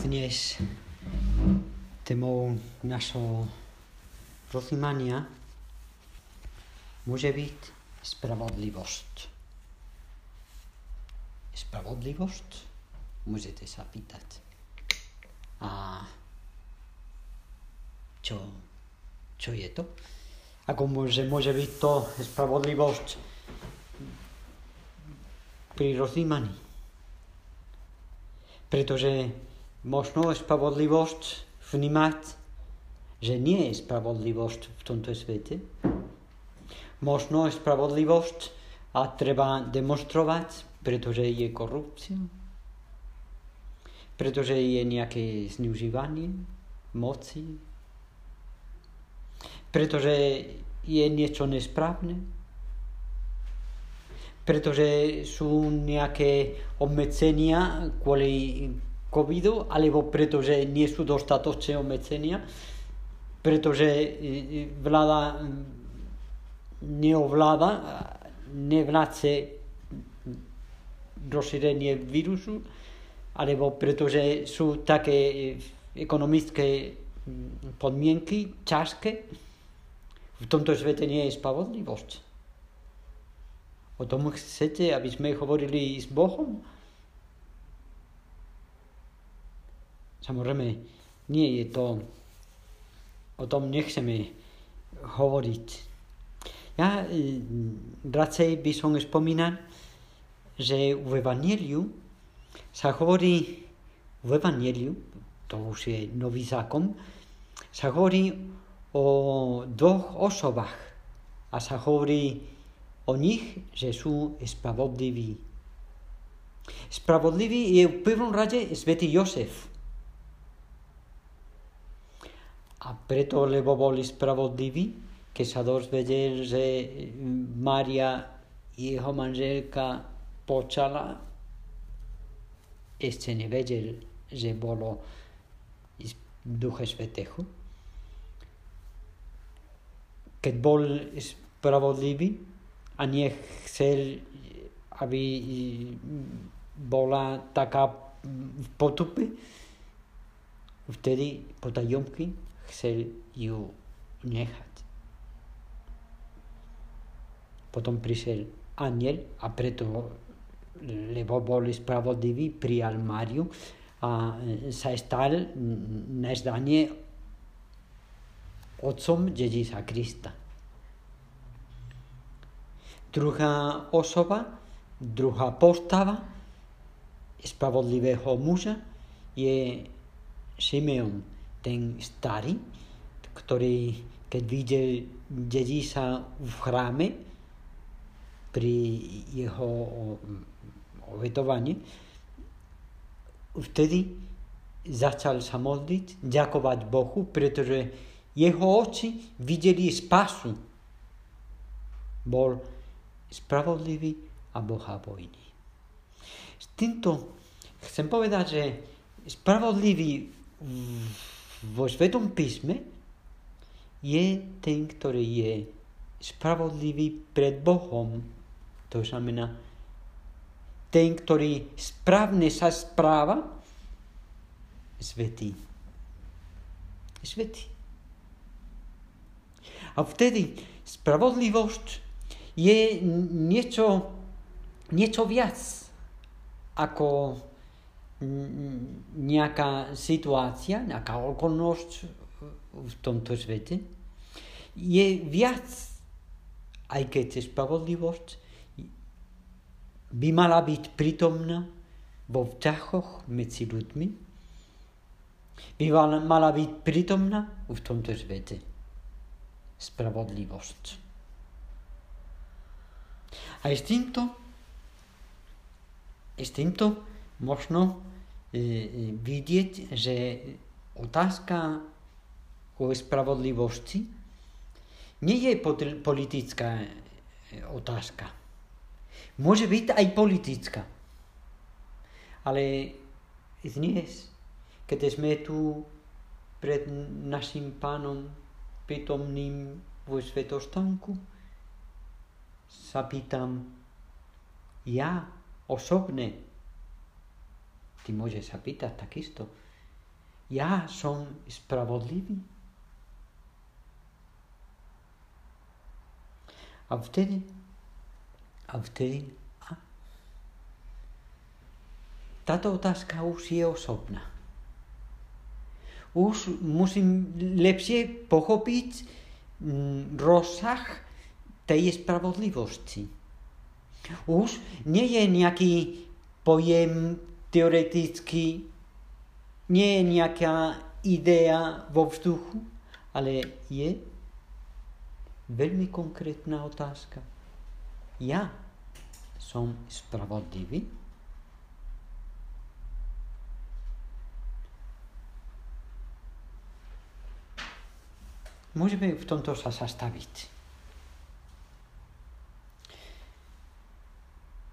dnes témou našeho rozjímania môže byť spravodlivosť. Spravodlivosť? Môžete sa pýtať. A čo, čo je to? Ako môže, môže byť to spravodlivosť pri rozjímaní? Pretože možno spravodlivosť vnímať, že nie je spravodlivosť v tomto svete. Možno spravodlivosť a treba demonstrovať, pretože je korupcia, pretože je nejaké zneužívanie moci, pretože je niečo nesprávne, pretože sú nejaké obmedzenia kvôli covidu, alebo pretože nie sú dostatočné obmedzenia, pretože e, e, vláda neovláda, nevláce rozšírenie vírusu, alebo pretože sú také e, ekonomické podmienky ťažké. V tomto svete nie je spravodlivosť. O tom chcete, aby sme hovorili s Bohom? Samozrejme, nie je to, o tom nechceme hovoriť. Ja e, radšej by som spomínal, že v Evangeliu sa hovorí, v Evangeliu, to už je nový zákon, sa hovorí o dvoch osobách a sa hovorí o nich, že sú spravodliví. Spravodlivý je v prvom rade svätý Josef. A preto, lebo boli spravodliví, keď sa dozvedel, že Maria, jeho manželka, počala, ešte nevedel, že bolo Ducha Svetého. Keď bol spravodlivý, a nechcel, aby bola taká v potupe, vtedy potajomky chcel ju nechať. Potom prišiel aniel a preto, lebo boli spravodliví, prijal Máriu a sa stal nezdanie otcom dedica Krista druhá osoba, druhá postava spravodlivého muža je Simeon, ten starý, ktorý, keď videl dediča v chráme pri jeho obetovaní, vtedy začal sa modliť, ďakovať Bohu, pretože jeho oči videli spasu. Bol spravodlivý a Boha bojný. S týmto chcem povedať, že spravodlivý vo Svetom písme je ten, ktorý je spravodlivý pred Bohom. To znamená, ten, ktorý správne sa správa, svetý. Svetý. A vtedy spravodlivosť je niečo, niečo viac ako nejaká situácia, nejaká okolnosť v tomto svete. Je viac, aj keď je spravodlivosť, by mala byť prítomná vo vzťahoch medzi ľuďmi, by mala byť prítomná v tomto svete. Spravodlivosť. A s týmto, s týmto možno e, vidieť, že otázka o spravodlivosti nie je politická e, otázka. Môže byť aj politická. Ale dnes, keď sme tu pred našim pánom prítomným vo svetostánku, sa pýtam, ja osobne, ty môžeš sa pýtať takisto, Ja som spravodlivý. A vtedy, a vtedy, a táto otázka už je osobná. Už musím lepšie pochopiť mm, rozsah tej spravodlivosti. Už nie je nejaký pojem teoretický, nie je nejaká idea vo vzduchu, ale je veľmi konkrétna otázka. Ja som spravodlivý? Môžeme v tomto sa zastaviť.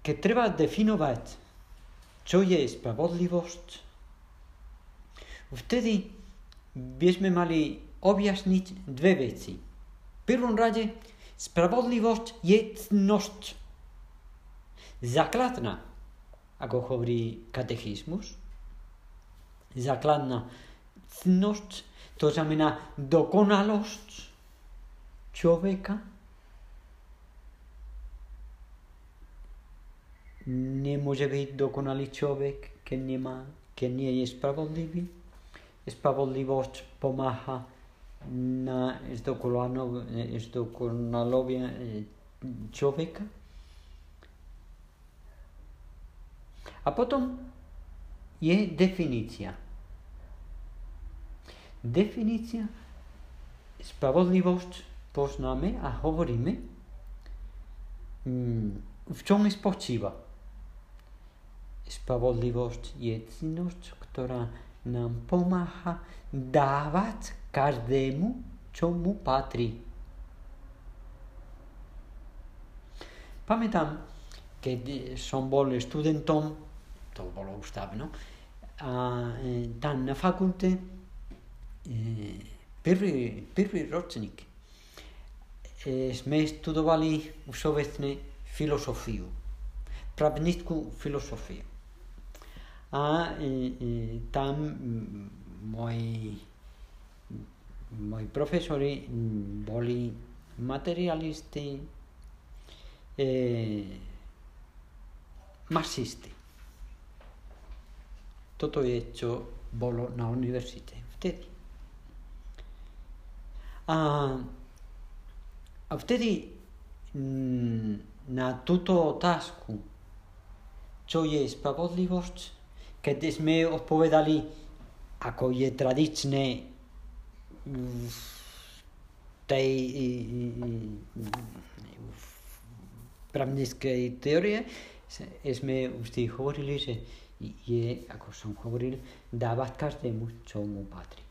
Keď treba definovať, čo je spravodlivosť, vtedy by sme mali objasniť dve veci. V prvom rade, spravodlivosť je cnosť. Základná, ako hovorí katechizmus, základná cnosť, to znamená dokonalosť človeka, nemôže byť dokonalý človek, keď, nemá, keď nie je spravodlivý. Spravodlivosť pomáha na zdokonalovie človeka. A potom je definícia. Definícia spravodlivosť poznáme a hovoríme, mm, v čom spočíva spravodlivosť je činnosť, ktorá nám pomáha dávať každému, čo mu patrí. Pamätám, keď som bol študentom, to bolo už dávno, a e, tam na fakulte e, prvý, prvý ročník e, sme studovali všeobecne filozofiu, právnickú filozofiu a tam moji, moji profesori boli materialisti, e, marxisti. Toto je, čo bolo na univerzite vtedy. A, a vtedy na túto otázku, čo je spravodlivosť, keď sme odpovedali, ako je tradičné v tej právnickej teórie, sme vždy hovorili, že je, ako som hovoril, dávať každému, čo mu patrí.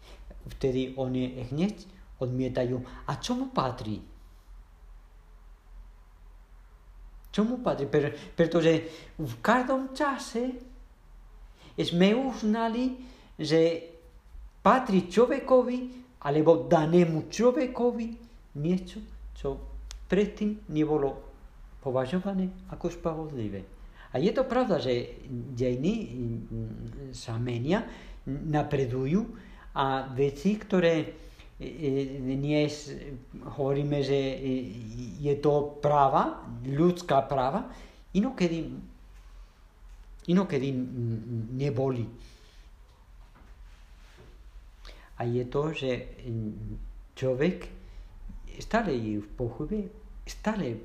Vtedy oni hneď odmietajú, a čo mu patrí? Čo mu patrí? Pretože v každom čase sme uznali, že patrí človekovi alebo danému človekovi niečo, čo predtým nebolo považované ako spravodlivé. A je to pravda, že dejiny mm, sa menia, napredujú a veci, ktoré e, e, dnes hovoríme, že je to práva, ľudská práva, inokedy inokedy neboli. A je to, že človek stále je v pochube, stále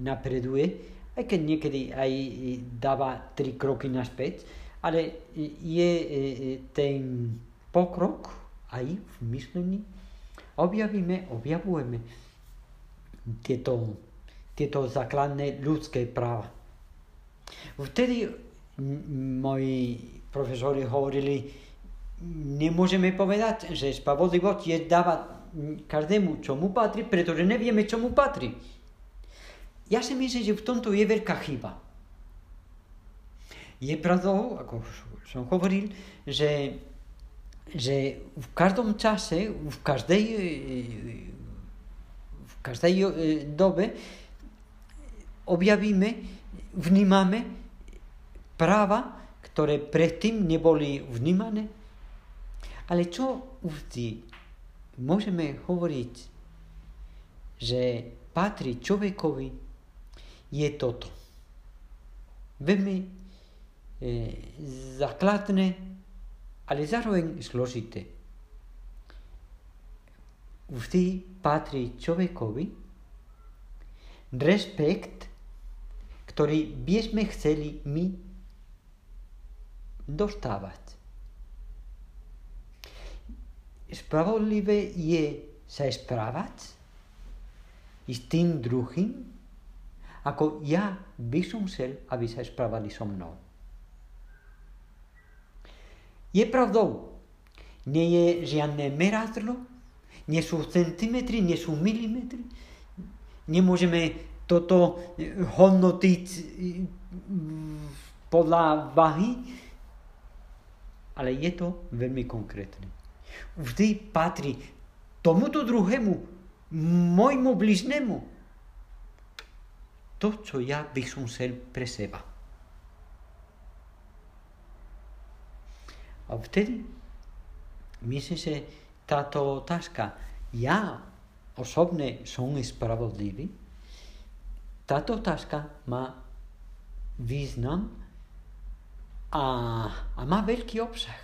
napreduje, aj keď niekedy aj dáva tri kroky naspäť, ale je e, e, ten pokrok aj v myslení. Objavíme, objavujeme tieto, tieto základné ľudské práva. Vtedy moji profesori hovorili, nemôžeme povedať, že spravodlivosť je dávať každému, čo mu patrí, pretože nevieme, čo mu patrí. Ja si myslím, že v tomto je veľká chyba. Je pravdou, ako som hovoril, že, že v každom čase, v každej, v každej dobe objavíme, vnímame práva, ktoré predtým neboli vnímané Ale čo vždy môžeme hovoriť, že patrí človekovi, je toto. Veľmi e, základné, ale zároveň zložité. Vždy patrí človekovi respekt, ktorý by sme chceli my dostávať. Spravodlivé je sa správať s tým druhým, ako ja by som chcel, aby sa správali so mnou. Je pravdou, nie je žiadne meradlo, nie sú centimetry, nie sú milimetry. Nemôžeme τότο χωννοτις πολλά βαρη, αλλα η έτο, δεν μεί κονκρετικε. ουτε η πάτρι, το μού τον δρογέ μου, μου ή μο μου, τότε ότι ά δεις ουν σελ πρεσεβά. Αυτένι, μίσειςε τά το τάσκα, ά, ως ούνε σώνεις πράβο. Táto otázka má význam a, a má veľký obsah.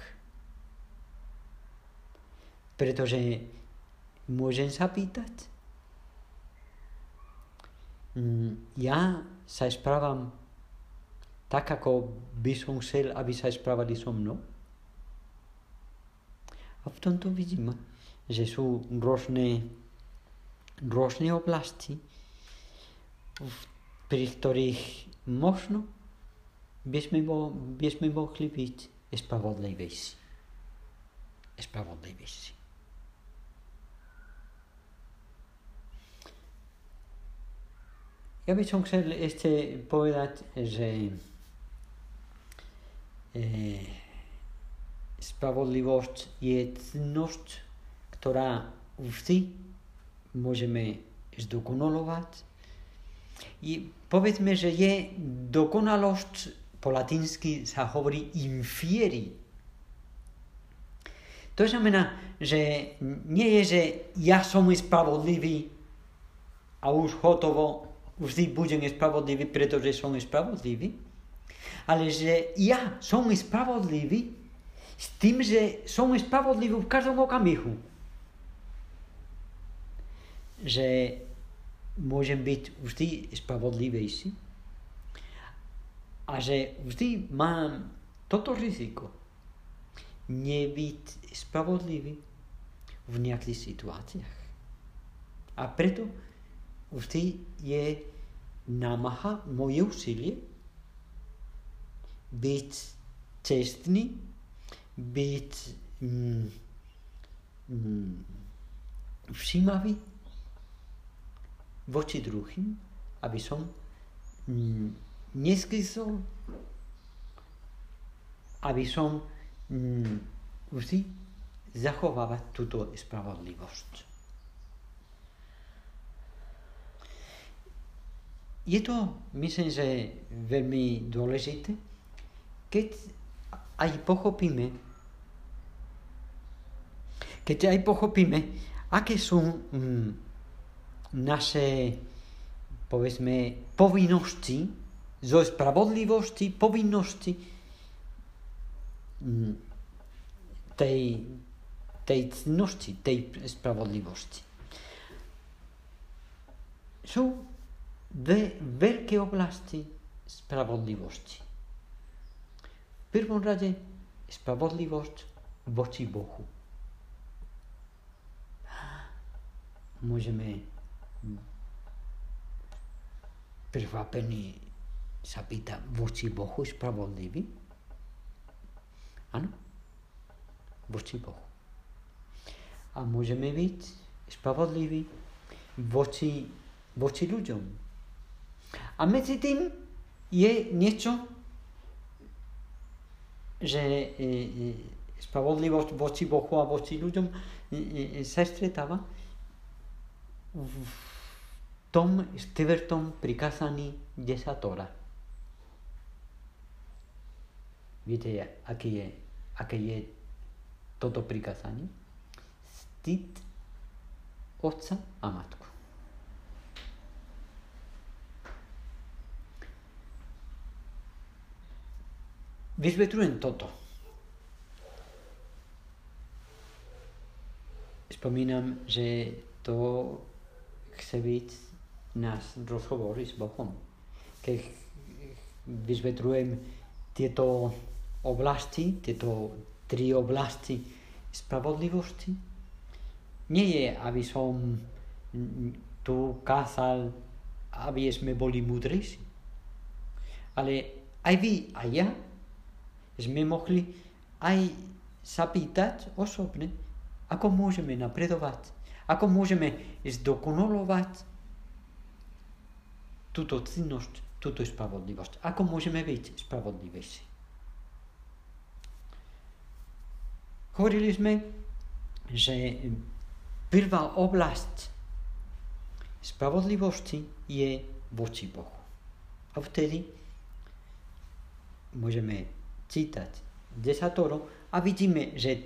Pretože môžem sa pýtať, mm, ja sa správam tak, ako by som chcel, aby sa správali so mnou. A v tomto vidím, že sú rôzne, rôzne oblasti, pri ktorých možno by sme, mo, by sme mohli byť spravodlivejší. Spravodlivejší. Ja by som chcel ešte povedať, že e, spravodlivosť je cnosť, ktorá vždy môžeme zdokonalovať. I povedzme, že je dokonalosť po latinsky sa hovorí infieri. To znamená, že nie je, že ja som spravodlivý a už hotovo, vždy budem spravodlivý, pretože som spravodlivý, ale že ja som spravodlivý s tým, že som spravodlivý v každom okamihu. Že môžem byť vždy spravodlivejší, a že vždy mám toto riziko nebyť spravodlivý v nejakých situáciách. A preto vždy je námaha, moje úsilie byť čestný, byť mm, mm, všímavý voči druhým, aby som mm, neskysol, aby som mm, vždy zachovávať túto spravodlivosť. Je to, myslím, že veľmi dôležité, keď aj pochopíme, keď aj pochopíme, aké sú mm, naše, povedzme, povinnosti zo spravodlivosti, povinnosti mm, tej, tej cnosti, tej spravodlivosti. Sú dve veľké oblasti spravodlivosti. V prvom rade spravodlivosť voči Bohu. Môžeme prekvapení sa pýta voči Bohu spravodlivý? Áno, voči Bohu. A môžeme byť spravodliví voči, voči ľuďom. A medzi tým je niečo, že e, e, spravodlivosť voči Bohu a voči ľuďom e, sa stretáva v tom štvrtom prikázaní desatora. Viete, aké je, aké je toto prikázanie? Ctiť otca a matku. Vysvetľujem toto. Spomínam, že to chce byť náš rozhovor s Bohom. Keď vysvetľujem tieto oblasti, tieto tri oblasti spravodlivosti, nie je, aby som tu kázal, aby sme boli múdrejší. Ale aj vy, aj ja sme mohli aj sa pýtať osobne, ako môžeme napredovať, ako môžeme zdokonalovať túto činnosť, túto spravodlivosť, ako môžeme byť spravodlivejší. Hovorili sme, že prvá oblasť spravodlivosti je voči Bohu. A vtedy môžeme čítať desatoro a vidíme, že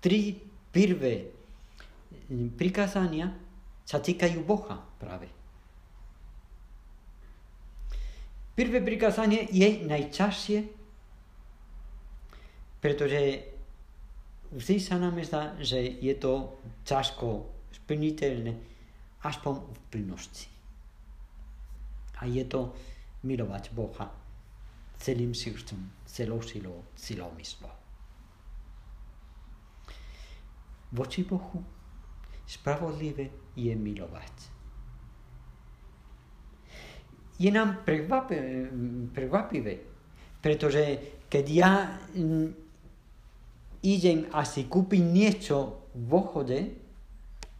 tri prvé prikázania sa týkajú Boha práve. Prvé prikázanie je najčastšie, pretože vždy sa nám zdá, že je to ťažko splniteľné, aspoň v plnosti. A je to milovať Boha celým srdcom, celou silou, silou myslou. Voči Bohu spravodlivé je milovať. Je nám prekvapivé, pretože keď ja idem a si kúpim niečo v ochode,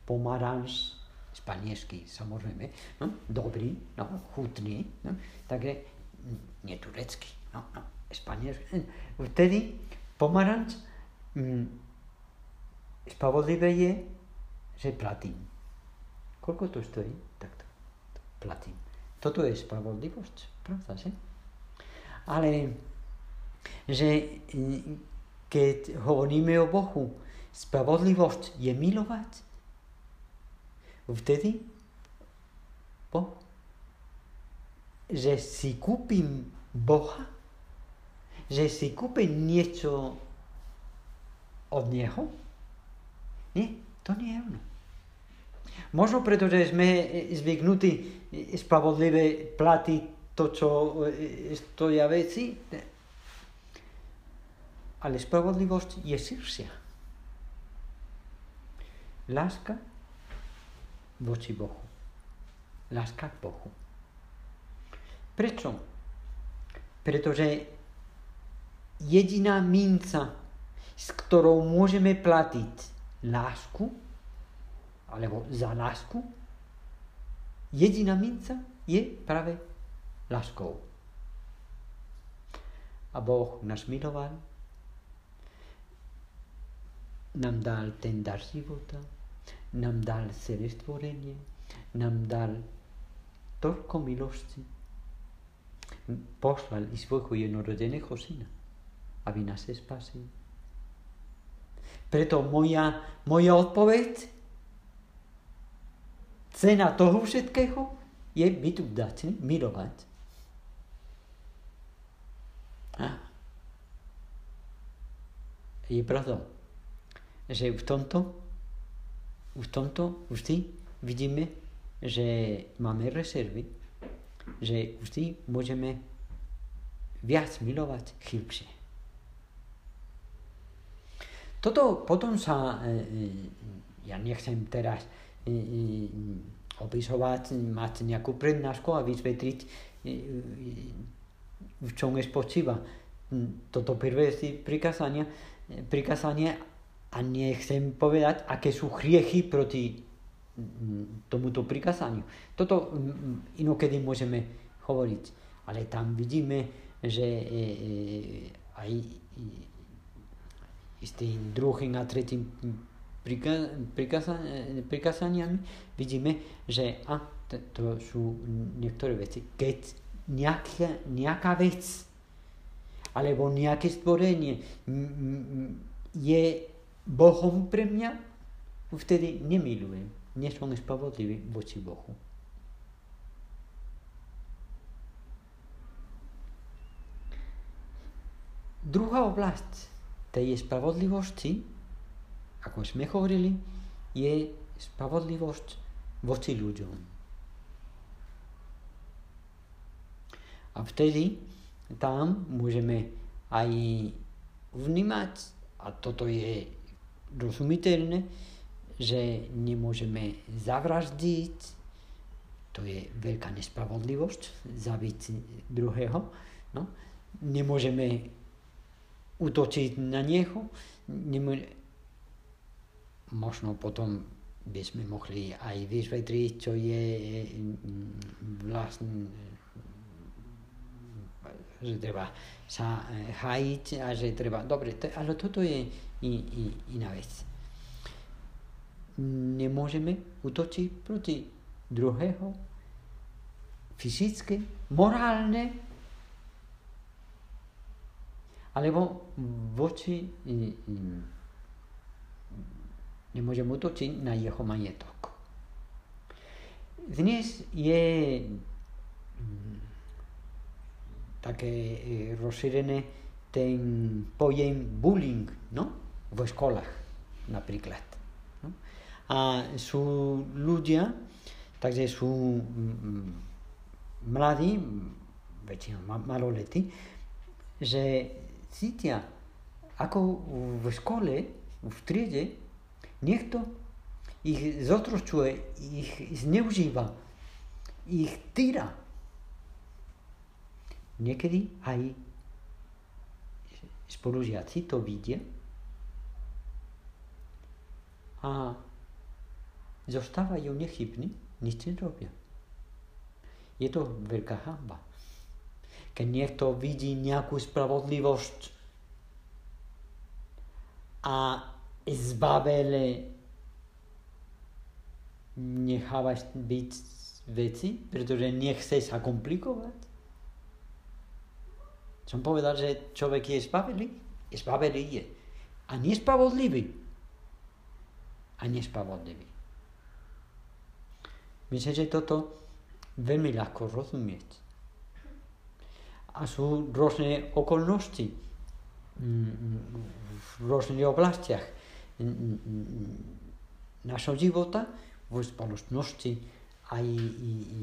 pomaranč, španielsky samozrejme, no, dobrý, no, chutný, no, takže nie turecký, no, no, španielský. Vtedy pomaranč mm, spravodlivé je, že platím. Koľko to stojí? Tak to, to platím. Toto je spravodlivosť, pravda, že? Ale že keď hovoríme o Bohu, spravodlivosť je milovať, vtedy Boh že si kúpim Boha, že si kúpim niečo od Neho? Nie, to nie je ono. Možno preto, že sme zvyknutí spravodlivé platiť to, čo stoja veci, ale spravodlivosť je širšia. Láska voči Bohu. Láska k Bohu. Prečo? Pretože jediná minca, s ktorou môžeme platiť lásku, alebo za lásku, jediná minca je práve láskou. A Boh nás miloval, nám dal ten dar života, nám dal celé stvorenie, nám dal toľko milosti, poslal i svojho jednorodeného syna, aby nás spasil. Preto moja, moja odpoveď, cena toho všetkého je vďačný, milovať. A je pravda, že v tomto, v tomto vždy vidíme, že máme rezervy, že vždy môžeme viac milovať chybšie. Toto potom sa, e, e, ja nechcem teraz e, opisovať, mať nejakú prednášku a vysvetliť, v čom spočíva toto prvé prikázanie, prikázanie a nechcem povedať, aké sú hriechy proti tomuto prikázaniu. Toto inokedy môžeme hovoriť, ale tam vidíme, že e, e, aj s tým druhým a tretím prikázaniami vidíme, že a, to sú niektoré veci. Keď nejaká, nejaká vec alebo nejaké stvorenie je Bohom pre mňa, vtedy nemilujem. Nie som spravodlivý voči Bohu. Druhá oblasť tej spravodlivosti, ako sme hovorili, je spravodlivosť voči ľuďom. A vtedy tam môžeme aj vnímať, a toto je rozumiteľné, že nemôžeme zavraždiť, to je veľká nespravodlivosť, zabiť druhého, no? nemôžeme útočiť na nieho, nemôžeme, možno potom by sme mohli aj vysvetliť, čo je vlastne že treba sa hájiť a že treba... Dobre, to, ale toto je i, i, iná vec. Nemôžeme útočiť proti druhého fyzicky, morálne, alebo voči nemôžem útočiť na jeho majetok. Dnes je také rozšírené ten pojem bullying no? v školách napríklad. No? A sú ľudia, takže sú mladí, väčšinou maloletí, že cítia, ako v škole, v triede, niekto ich zotročuje, ich zneužíva, ich týra Niekedy aj spolužiaci to vidia a zostávajú nechybní, nič nerobia. Je to veľká hamba. Keď niekto vidí nejakú spravodlivosť a zbavele nechávaš byť veci, pretože nechce sa komplikovať, som povedal, že človek je zbavený, je zbavený je. A nespravodlivý. A nespravodlivý. Myslím, že toto veľmi ľahko rozumieť. A sú rôzne okolnosti v rôznych oblastiach našho života, v spoločnosti aj i, i,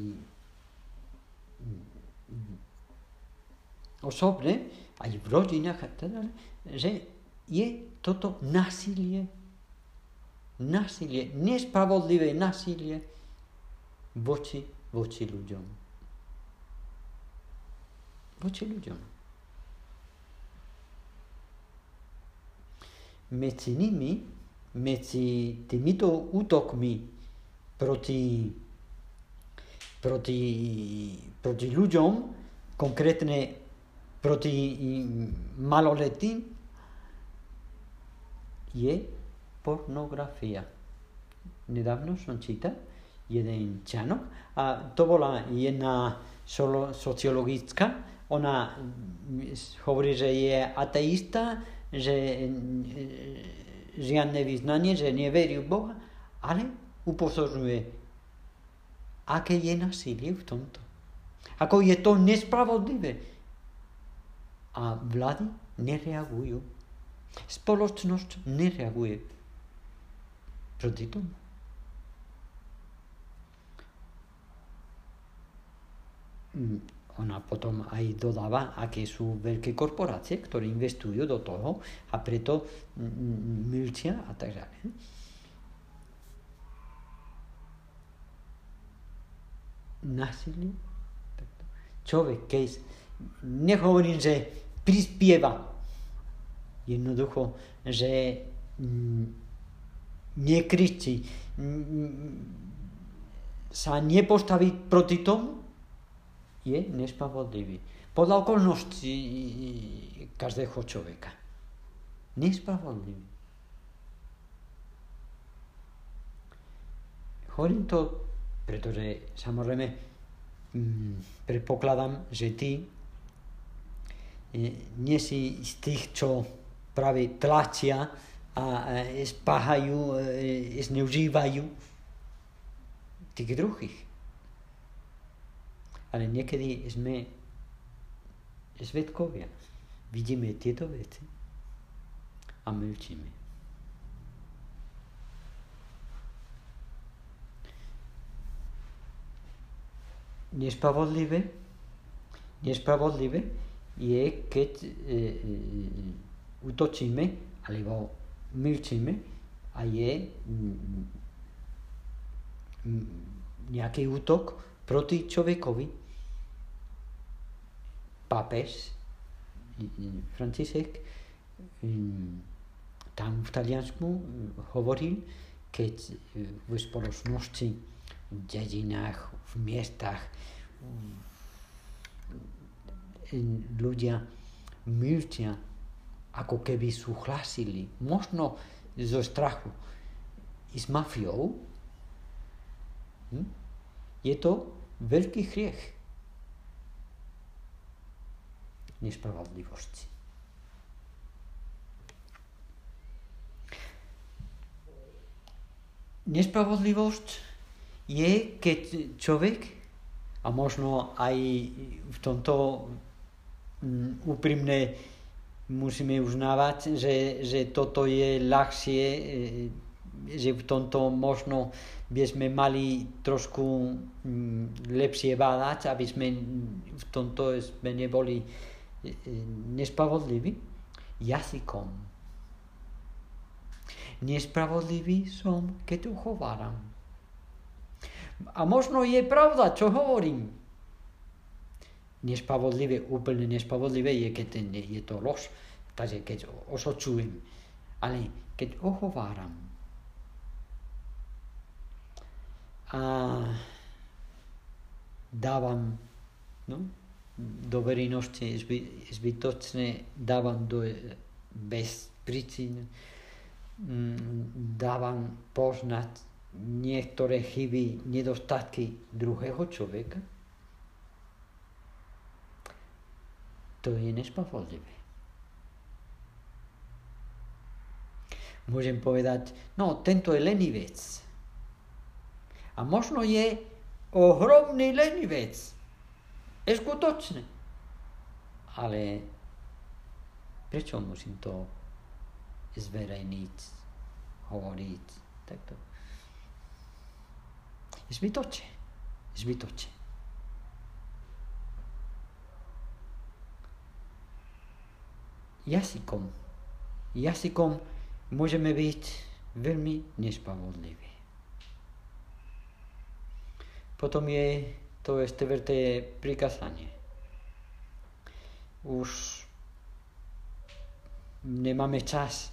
osobne, aj v rodinách a teda, že je toto násilie, násilie, nespravodlivé násilie voči, voči ľuďom. Voči ľuďom. Medzi nimi, medzi týmito útokmi proti, proti, proti ľuďom, konkrétne proti maloletým je pornografia. Nedávno som čítal jeden článok a to bola jedna sociologická. Ona hovorí, že je ateista, že žiadne vyznanie, že neverí v Boha, ale upozorňuje, aké je nasilie v tomto. Ako je to nespravodlivé a vlády nereagujú. Spoločnosť nereaguje proti tomu. Mm, ona potom aj dodáva, aké sú veľké korporácie, ktoré investujú do toho a preto milčia a tak ďalej. Násilie. Človek, keď nehovorím, že prispieva. Jednoducho, že mm, nekričí, mm, sa nepostaví proti tomu, je nespravodlivý. Podľa okolností každého človeka. Nespravodlivý. Hovorím to, pretože samozrejme mm, predpokladám, že ty nie si z tých, čo práve tlačia a spáhajú, zneužívajú tých druhých. Ale niekedy sme svetkovia. Vidíme tieto veci a mlčíme. Nespravodlivé, nespravodlivé je, keď e, e, utočíme alebo mlčíme a je mm, mm, nejaký útok proti človekovi. Pápež František mm, tam v Taliansku hovoril, keď v spoločnosti, v dedinách, v miestach ľudia mlčia ako keby súhlasili, možno zo strachu i s mafiou, hm? je to veľký hriech nespravodlivosti. Nespravodlivosť je, keď človek, a možno aj v tomto mm, úprimne musíme uznávať, že, že toto je ľahšie, e, že v tomto možno by sme mali trošku mm, lepšie bádať, aby sme v tomto sme neboli nespravodliví jazykom. Nespravodlivý som, keď uchováram. A možno je pravda, čo hovorím nespravodlivé, úplne nespravodlivé je, keď je to lož, takže keď osočujem. Ale keď ohováram a dávam no, do verejnosti zbytočne, dávam do, bez príčin, mm, dávam poznať niektoré chyby, nedostatky druhého človeka, to je nespravodlivé. Môžem povedať, no tento je lenivec. A možno je ohromný lenivec. Je skutočné. Ale prečo musím to zverejniť, hovoriť takto? Zbytočne. Zbytočne. jazykom. Jazykom môžeme byť veľmi nespravodliví. Potom je to štvrté prikázanie. Už nemáme čas,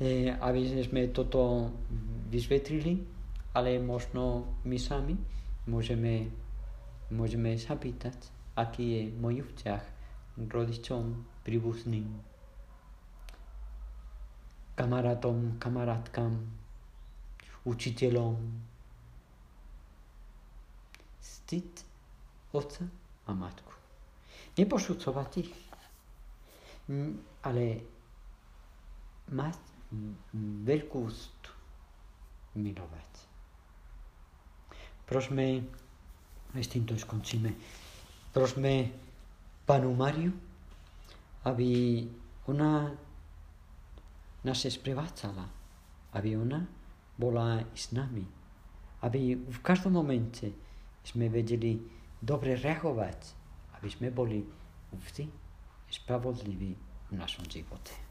eh, aby sme toto vysvetlili, ale možno my sami môžeme, môžeme sa pýtať, aký je môj vzťah rodičom, príbuzným, kamarátom, kamarátkam, učiteľom. Ctiť otca a matku. Nepošucovať ich, ale mať veľkú ústu milovať. Prosme, s týmto skončíme, prosme Panu Mariu, aby ona nás sprevádzala, aby ona bola s nami, aby v každom momente sme vedeli dobre reagovať, aby sme boli vždy spravodliví v našom živote.